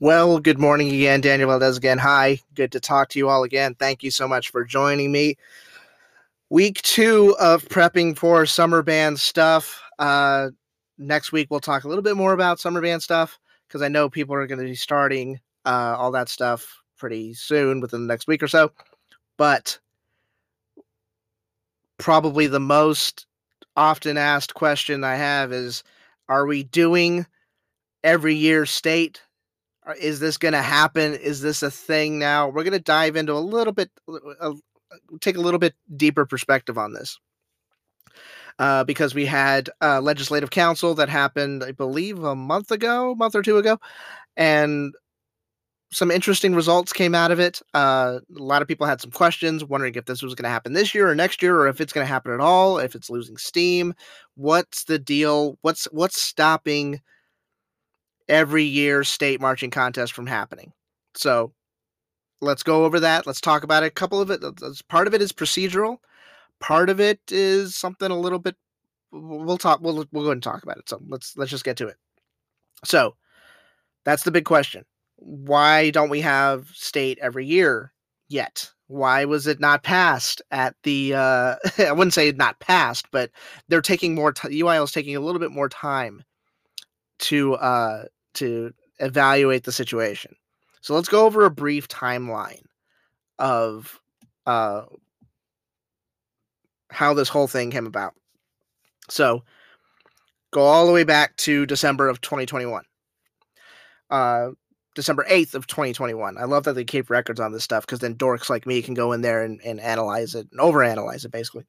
Well, good morning again. Daniel Valdez again. Hi. Good to talk to you all again. Thank you so much for joining me. Week two of prepping for summer band stuff. Uh, next week, we'll talk a little bit more about summer band stuff because I know people are going to be starting uh, all that stuff pretty soon within the next week or so. But probably the most often asked question I have is Are we doing every year state? Is this going to happen? Is this a thing now? We're going to dive into a little bit, uh, take a little bit deeper perspective on this. Uh, because we had a legislative council that happened, I believe, a month ago, month or two ago, and some interesting results came out of it. Uh, a lot of people had some questions, wondering if this was going to happen this year or next year, or if it's going to happen at all, if it's losing steam. What's the deal? What's what's stopping every year state marching contest from happening? So let's go over that. Let's talk about it. A couple of it. Part of it is procedural. Part of it is something a little bit. We'll talk. We'll we'll go ahead and talk about it. So let's let's just get to it. So that's the big question. Why don't we have state every year yet? Why was it not passed at the? Uh, I wouldn't say not passed, but they're taking more. T- UIL is taking a little bit more time to uh, to evaluate the situation. So let's go over a brief timeline of uh, how this whole thing came about. So go all the way back to December of 2021. Uh, December 8th of 2021. I love that they keep records on this stuff because then dorks like me can go in there and, and analyze it and overanalyze it basically.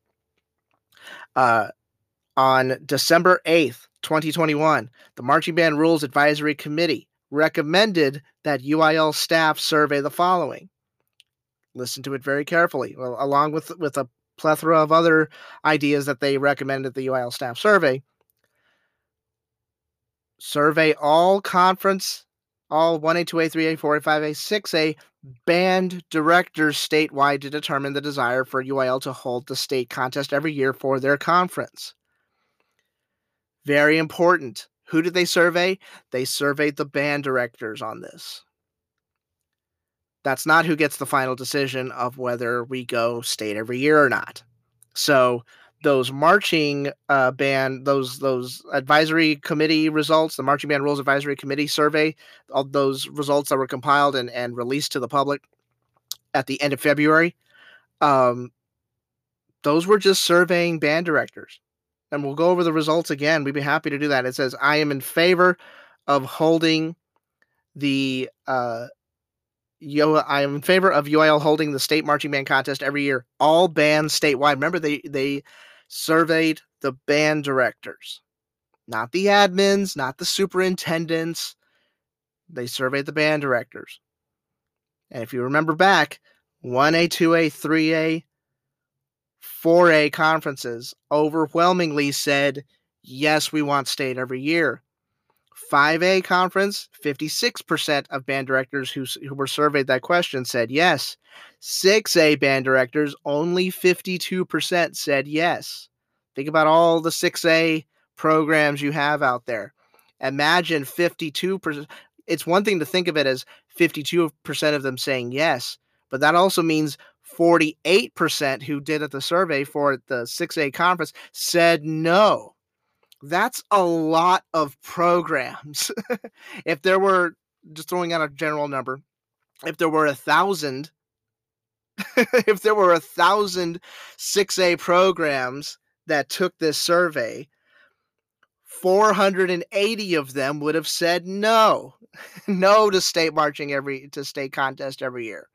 Uh, on December 8th, 2021, the Marching Band Rules Advisory Committee recommended that UIL staff survey the following. Listen to it very carefully, well, along with, with a plethora of other ideas that they recommended the UIL staff survey. Survey all conference, all 1A, 2A, 3A, 4A, 5A, 6A band directors statewide to determine the desire for UIL to hold the state contest every year for their conference. Very important. Who did they survey? They surveyed the band directors on this. That's not who gets the final decision of whether we go state every year or not. So those marching uh, band, those those advisory committee results, the marching band rules advisory committee survey, all those results that were compiled and, and released to the public at the end of February, um, those were just surveying band directors and we'll go over the results again. We'd be happy to do that. It says, I am in favor of holding the uh, Yo, I am in favor of UIL holding the state marching band contest every year, all bands statewide. Remember, they they surveyed the band directors, not the admins, not the superintendents. They surveyed the band directors. And if you remember back, 1A, 2A, 3A, 4A conferences overwhelmingly said, yes, we want state every year. 5A conference, 56% of band directors who, who were surveyed that question said yes. 6A band directors, only 52% said yes. Think about all the 6A programs you have out there. Imagine 52%. It's one thing to think of it as 52% of them saying yes, but that also means 48% who did at the survey for the 6A conference said no. That's a lot of programs. if there were, just throwing out a general number, if there were a thousand, if there were a thousand 6A programs that took this survey, 480 of them would have said no, no to state marching every to state contest every year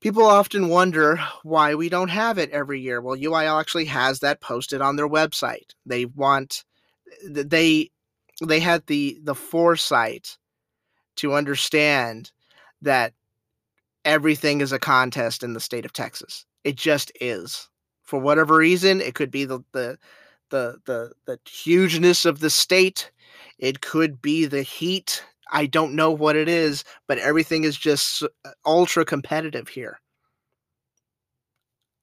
people often wonder why we don't have it every year. Well, UIL actually has that posted on their website. They want they they had the the foresight to understand that everything is a contest in the state of Texas. It just is. For whatever reason, it could be the the the the, the hugeness of the state. It could be the heat I don't know what it is, but everything is just uh, ultra competitive here.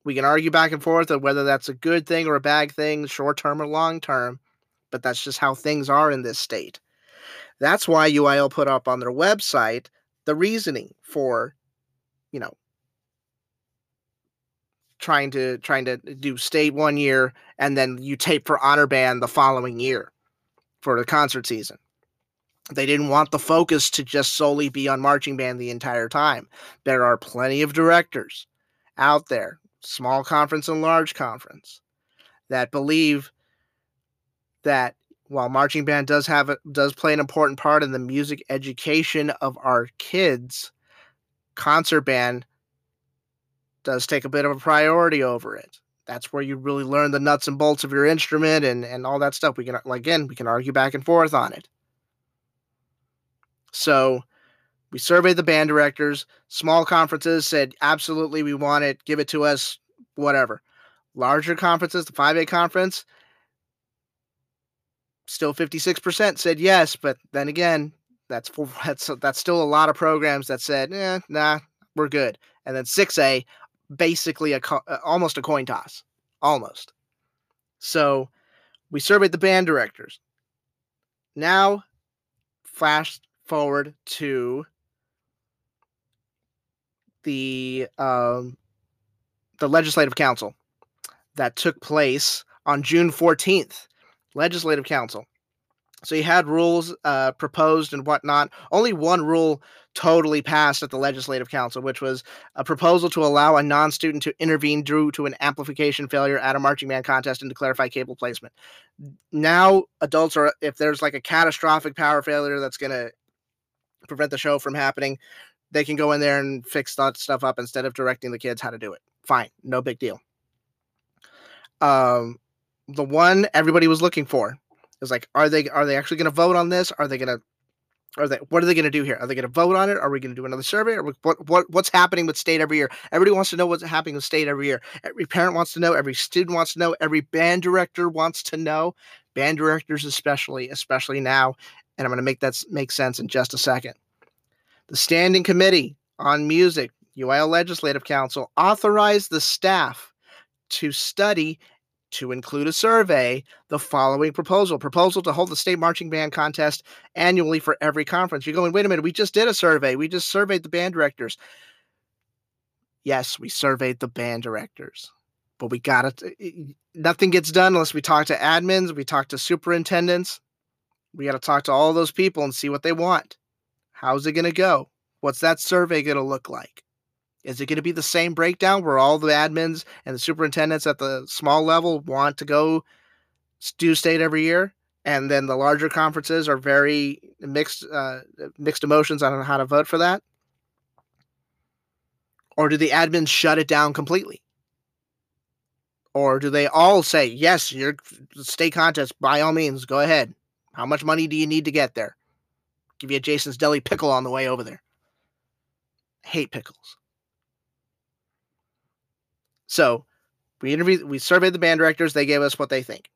We can argue back and forth of whether that's a good thing or a bad thing, short term or long term, but that's just how things are in this state. That's why UIL put up on their website the reasoning for, you know, trying to trying to do state one year and then you tape for honor band the following year for the concert season. They didn't want the focus to just solely be on marching band the entire time. There are plenty of directors out there, small conference and large conference, that believe that while marching band does have a, does play an important part in the music education of our kids, concert band does take a bit of a priority over it. That's where you really learn the nuts and bolts of your instrument and and all that stuff. We can again we can argue back and forth on it. So we surveyed the band directors. Small conferences said absolutely we want it, give it to us, whatever. Larger conferences, the 5A conference, still 56% said yes, but then again, that's that's that's still a lot of programs that said, "Eh, nah, we're good." And then 6A, basically a almost a coin toss, almost. So, we surveyed the band directors. Now, flash forward to the um, the legislative council that took place on June 14th. Legislative council. So you had rules uh, proposed and whatnot. Only one rule totally passed at the legislative council, which was a proposal to allow a non-student to intervene due to an amplification failure at a marching band contest and to clarify cable placement. Now adults are if there's like a catastrophic power failure that's going to prevent the show from happening, they can go in there and fix that stuff up instead of directing the kids how to do it. Fine, no big deal. Um, the one everybody was looking for is like, are they are they actually going to vote on this? Are they going to are they what are they going to do here? Are they going to vote on it? Are we going to do another survey? Or what what what's happening with state every year? Everybody wants to know what's happening with state every year. Every parent wants to know. Every student wants to know. Every band director wants to know. Band directors especially, especially now. And I'm going to make that make sense in just a second. The Standing Committee on Music, UIL Legislative Council, authorized the staff to study to include a survey the following proposal. Proposal to hold the state marching band contest annually for every conference. You're going wait a minute we just did a survey. We just surveyed the band directors. Yes we surveyed the band directors but we got it nothing gets done unless we talk to admins we talk to superintendents we got to talk to all those people and see what they want how's it going to go what's that survey going to look like is it going to be the same breakdown where all the admins and the superintendents at the small level want to go do state every year, and then the larger conferences are very mixed uh, mixed emotions on how to vote for that? Or do the admins shut it down completely? Or do they all say, yes, your state contest, by all means, go ahead. How much money do you need to get there? Give you a Jason's Deli pickle on the way over there. hate pickles. So we interviewed, we surveyed the band directors. They gave us what they think,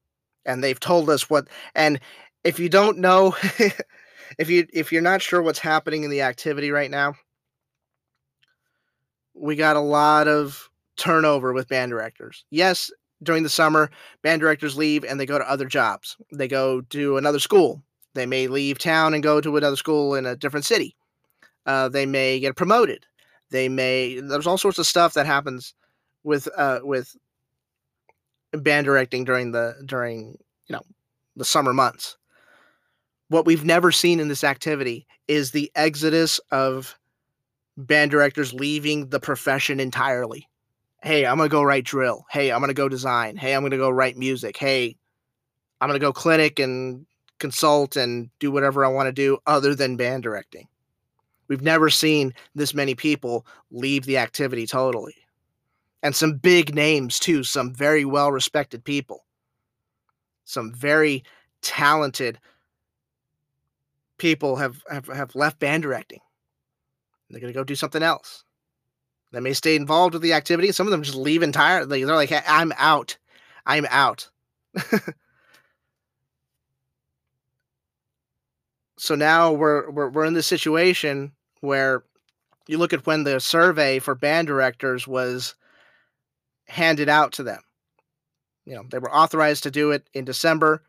and they've told us what. And if you don't know, if you if you're not sure what's happening in the activity right now, we got a lot of turnover with band directors. Yes, during the summer, band directors leave and they go to other jobs. They go to another school. They may leave town and go to another school in a different city. Uh, they may get promoted. They may. There's all sorts of stuff that happens with uh with band directing during the during you know the summer months. What we've never seen in this activity is the exodus of band directors leaving the profession entirely. Hey, I'm gonna go write drill. Hey, I'm gonna go design. Hey, I'm gonna go write music. Hey, I'm gonna go clinic and consult and do whatever I want to do other than band directing. We've never seen this many people leave the activity totally and some big names too, some very well respected people, some very talented people have, have, have left band directing. They're going to go do something else. They may stay involved with the activity. Some of them just leave entirely. They're like, I'm out. I'm out. so now we're, we're we're in this situation where you look at when the survey for band directors was handed out to them. You know, they were authorized to do it in December.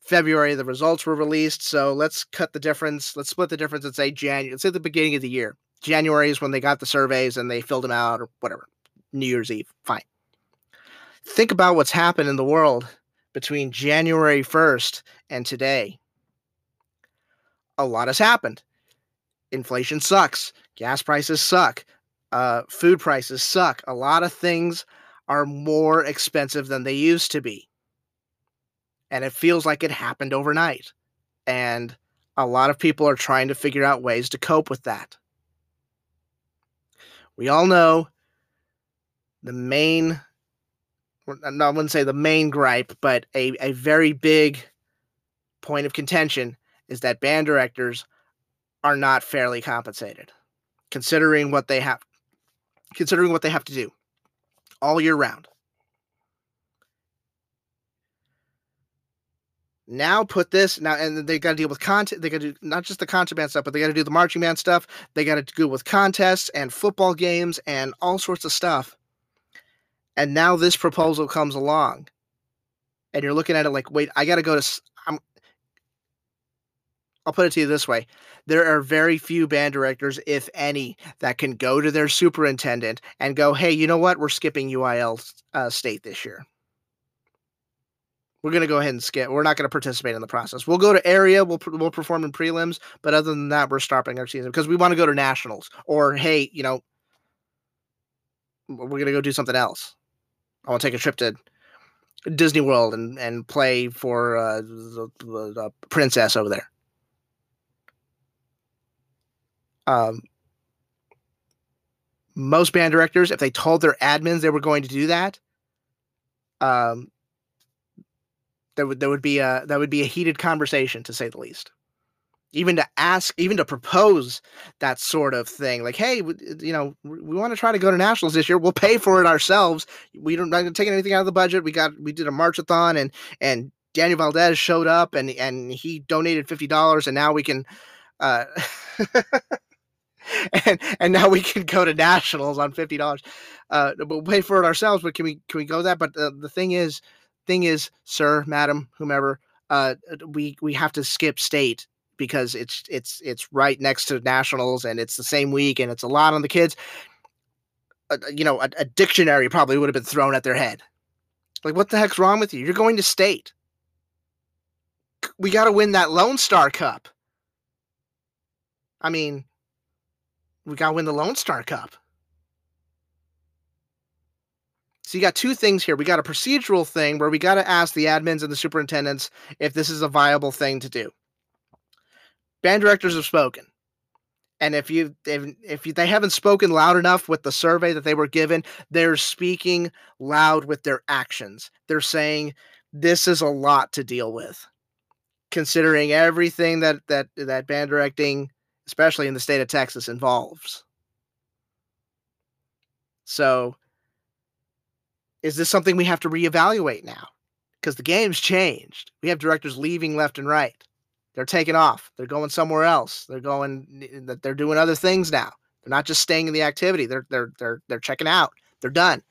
February the results were released, so let's cut the difference. Let's split the difference and say January. Let's say the beginning of the year. January is when they got the surveys and they filled them out or whatever. New Year's Eve, fine. Think about what's happened in the world between January 1st and today. A lot has happened. Inflation sucks. Gas prices suck. Uh, food prices suck. A lot of things are more expensive than they used to be. And it feels like it happened overnight. And a lot of people are trying to figure out ways to cope with that. We all know the main, I wouldn't say the main gripe, but a, a very big point of contention is that band directors are not fairly compensated considering what they have considering what they have to do all year round. Now put this now, and they got to deal with content. They got to do not just the concert band stuff, but they got to do the marching band stuff. They got to deal with contests and football games and all sorts of stuff. And now this proposal comes along, and you're looking at it like, wait, I got to go to. I'm. I'll put it to you this way: there are very few band directors, if any, that can go to their superintendent and go, "Hey, you know what? We're skipping UIL uh, state this year. We're going to go ahead and skip. We're not going to participate in the process. We'll go to area. We'll we'll perform in prelims, but other than that, we're stopping our season because we want to go to nationals. Or hey, you know, we're going to go do something else. I want to take a trip to Disney World and and play for uh, the, the, princess over there. Um, most band directors, if they told their admins they were going to do that, um, there would there would be a that would be a heated conversation to say the least. Even to ask, even to propose that sort of thing, like, hey, you know, we want to try to go to nationals this year. We'll pay for it ourselves. We don't not taking anything out of the budget. We got we did a marchathon and and Daniel Valdez showed up and and he donated fifty dollars and now we can uh and and now we can go to nationals on fifty dollars. Uh, we'll pay for it ourselves, but can we can we go that? But uh, the thing is, thing is, sir, madam, whomever, uh, we we have to skip state because it's it's it's right next to nationals and it's the same week and it's a lot on the kids. Uh, you know, a, a dictionary probably would have been thrown at their head. Like, what the heck's wrong with you? You're going to state. We got to win that Lone Star Cup. I mean, we got to win the Lone Star Cup. So you got two things here. We got a procedural thing where we got to ask the admins and the superintendents if this is a viable thing to do. Band directors have spoken. And if you if, if you, they haven't spoken loud enough with the survey that they were given, they're speaking loud with their actions. They're saying this is a lot to deal with considering everything that that that band directing especially in the state of Texas, involves. So, is this something we have to reevaluate now? Because the game's changed. We have directors leaving left and right. They're taking off. They're going somewhere else. They're going. They're doing other things now. They're not just staying in the activity. They're they're they're they're checking out. They're done.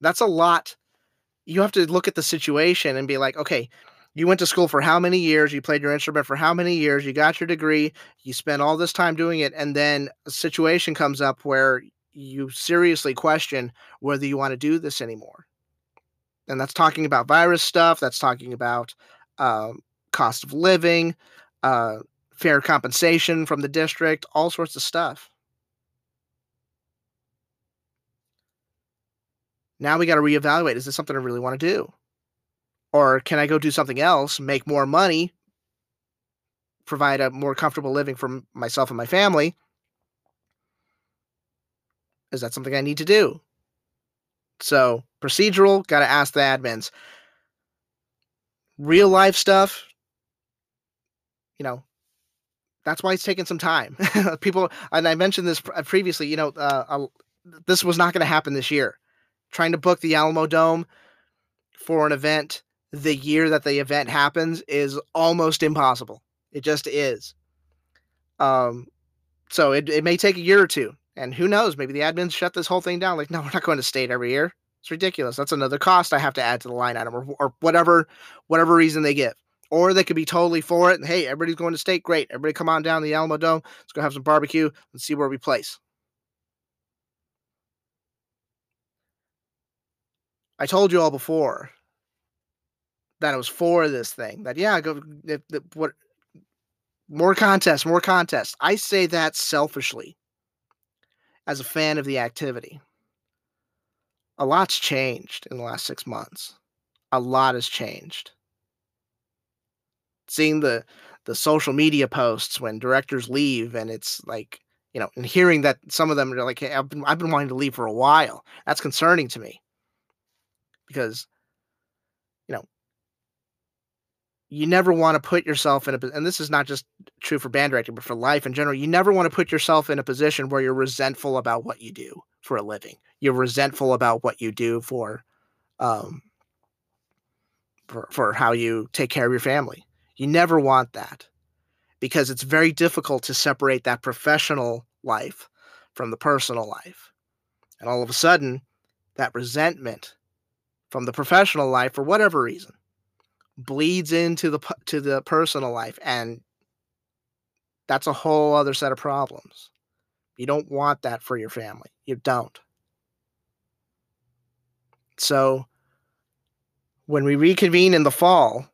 That's a lot. You have to look at the situation and be like, okay, you went to school for how many years you played your instrument for how many years you got your degree you spent all this time doing it and then a situation comes up where you seriously question whether you want to do this anymore and that's talking about virus stuff that's talking about um, cost of living uh, fair compensation from the district all sorts of stuff now we got to reevaluate is this something i really want to do or can I go do something else, make more money, provide a more comfortable living for myself and my family? Is that something I need to do? So, procedural, got to ask the admins. Real life stuff, you know, that's why it's taking some time. People, and I mentioned this previously, you know, uh, this was not going to happen this year. Trying to book the Alamodome for an event the year that the event happens is almost impossible. It just is. Um, so it, it may take a year or two. And who knows? Maybe the admins shut this whole thing down. Like, no, we're not going to state every year. It's ridiculous. That's another cost I have to add to the line item, or, or whatever, whatever reason they give, or they could be totally for it. And hey, everybody's going to state. Great. Everybody come on down the Alamodome. Let's go have some barbecue and see where we place. I told you all before that I was for this thing. That yeah, go what more contests, more contests. I say that selfishly as a fan of the activity. A lot's changed in the last six months. A lot has changed. Seeing the the social media posts when directors leave, and it's like you know, and hearing that some of them are like, hey, I've been I've been wanting to leave for a while. That's concerning to me because you know you never want to put yourself in a and this is not just true for band directing but for life in general you never want to put yourself in a position where you're resentful about what you do for a living. You're resentful about what you do for um for, for how you take care of your family. You never want that because it's very difficult to separate that professional life from the personal life. And all of a sudden that resentment from the professional life for whatever reason bleeds into the to the personal life and that's a whole other set of problems. You don't want that for your family. You don't. So when we reconvene in the fall,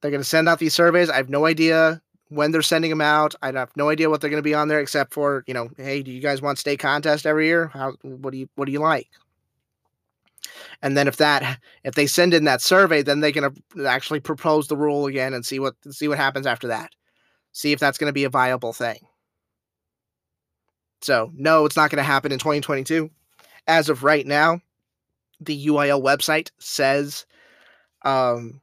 they're going to send out these surveys. I have no idea when they're sending them out. I have no idea what they're going to be on there except for, you know, hey, do you guys want state contest every year? How what do you what do you like? And then if that if they send in that survey then they can actually propose the rule again and see what see what happens after that. See if that's going to be a viable thing. So no it's not going to happen in 2022 as of right now the uil website says um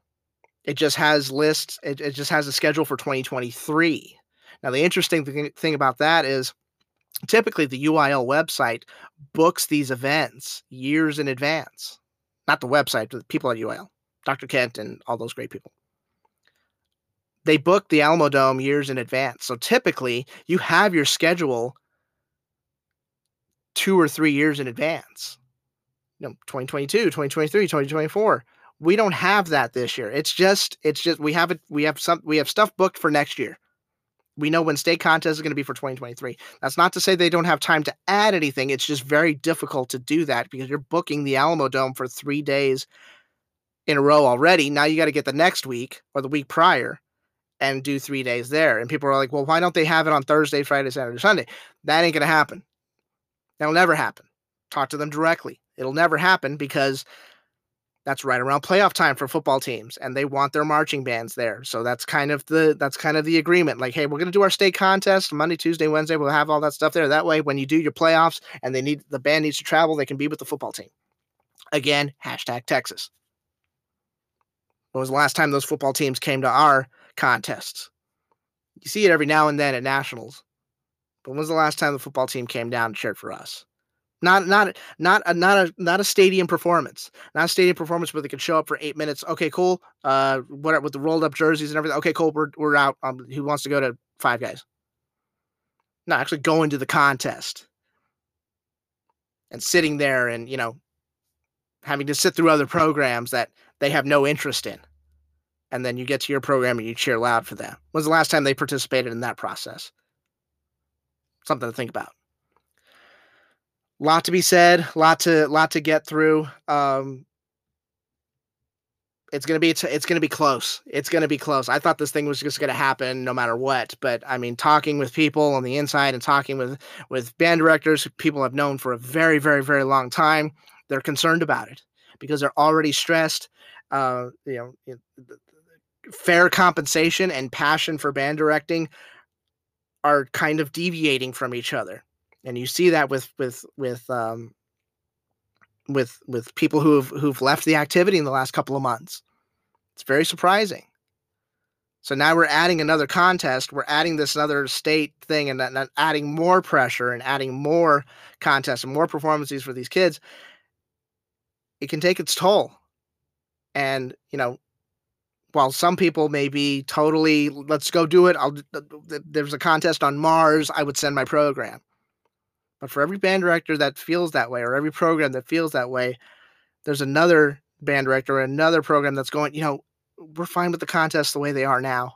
it just has lists it, it just has a schedule for 2023 now the interesting thing, thing about that is typically the UIL website books these events years in advance. Not the website, but the people at UIL, Dr. Kent and all those great people. They book the Alamodome years in advance. So typically you have your schedule two or three years in advance. You know, 2022, 2023, 2024. We don't have that this year. It's just, it's just we have it, we have some we have stuff booked for next year we know when state contest is going to be for 2023. That's not to say they don't have time to add anything. It's just very difficult to do that because you're booking the Alamodome for three days in a row already. Now you got to get the next week or the week prior and do three days there. And people are like, well, why don't they have it on Thursday, Friday, Saturday, Sunday? That ain't going to happen. That'll never happen. Talk to them directly. It'll never happen because that's right around playoff time for football teams and they want their marching bands there. So that's kind of the that's kind of the agreement like hey we're going to do our state contest monday tuesday wednesday we'll have all that stuff there. That way when you do your playoffs and they need the band needs to travel they can be with the football team. Again hashtag texas. When was the last time those football teams came to our contests? You see it every now and then at nationals. But when was the last time the football team came down and cheered for us not not not a not a not a stadium performance. Not a stadium performance where they could show up for eight minutes. Okay, cool. Uh, what with the rolled up jerseys and everything. Okay, cool. We're we're out. Um, who wants to go to Five Guys? No, actually going to the contest and sitting there and you know having to sit through other programs that they have no interest in, and then you get to your program and you cheer loud for them. When's the last time they participated in that process? Something to think about lot to be said, lot to lot to get through. Um, it's gonna be it's gonna be close. It's gonna be close. I thought this thing was just gonna happen no matter what, but I mean, talking with people on the inside and talking with with band directors, people I've known for a very very very long time, they're concerned about it because they're already stressed. Uh, you know, fair compensation and passion for band directing are kind of deviating from each other and you see that with with with um, with with people who've who've left the activity in the last couple of months. It's very surprising. So now we're adding another contest. We're adding this another state thing, and, and adding more pressure and adding more contests and more performances for these kids. It can take its toll, and you know, while some people may be totally, let's go do it. I'll. There's a contest on Mars. I would send my program. But for every band director that feels that way, or every program that feels that way, there's another band director or another program that's going, you know, we're fine with the contests the way they are now.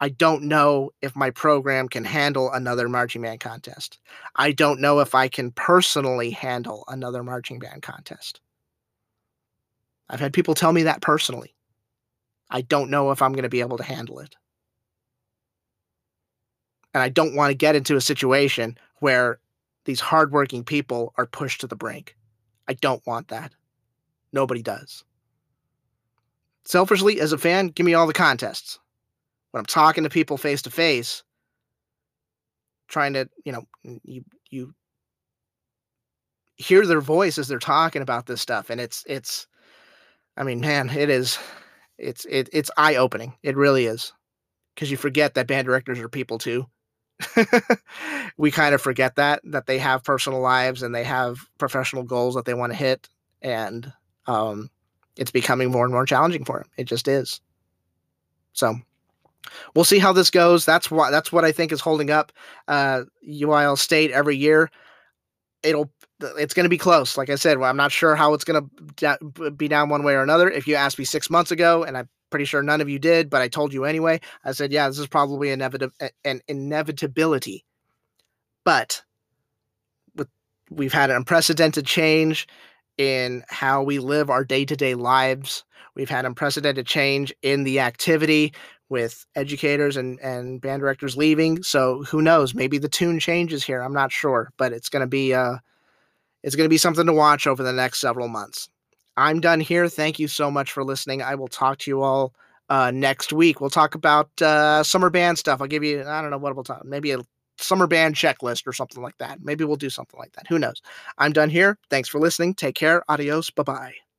I don't know if my program can handle another marching band contest. I don't know if I can personally handle another marching band contest. I've had people tell me that personally. I don't know if I'm going to be able to handle it. And I don't want to get into a situation where these hardworking people are pushed to the brink. I don't want that. Nobody does. Selfishly, as a fan, give me all the contests. When I'm talking to people face to face, trying to, you know, you you hear their voice as they're talking about this stuff, and it's it's, I mean, man, it is, it's it, it's eye opening. It really is, because you forget that band directors are people too. we kind of forget that that they have personal lives and they have professional goals that they want to hit and um, it's becoming more and more challenging for them it just is. So we'll see how this goes. That's what that's what i think is holding up uh, uil state every year. It'll it's going to be close. Like i said i'm not sure how it's going to be down one way or another. If you asked me six months ago and i pretty sure none of you did, but I told you anyway. I said, yeah, this is probably inevit- an inevitability. But with, we've had an unprecedented change in how we live our day to day lives. We've had unprecedented change in the activity with educators and, and band directors leaving. So who knows? Maybe the tune changes here. I'm not sure, but it's going to be uh, it's going to be something to watch over the next several months. I'm done here. Thank you so much for listening. I will talk to you all uh, next week. We'll talk about uh, summer band stuff. I'll give you, I don't know what we'll talk, maybe a summer band checklist or something like that. Maybe we'll do something like that. Who knows? I'm done here. Thanks for listening. Take care. Adios. Bye bye.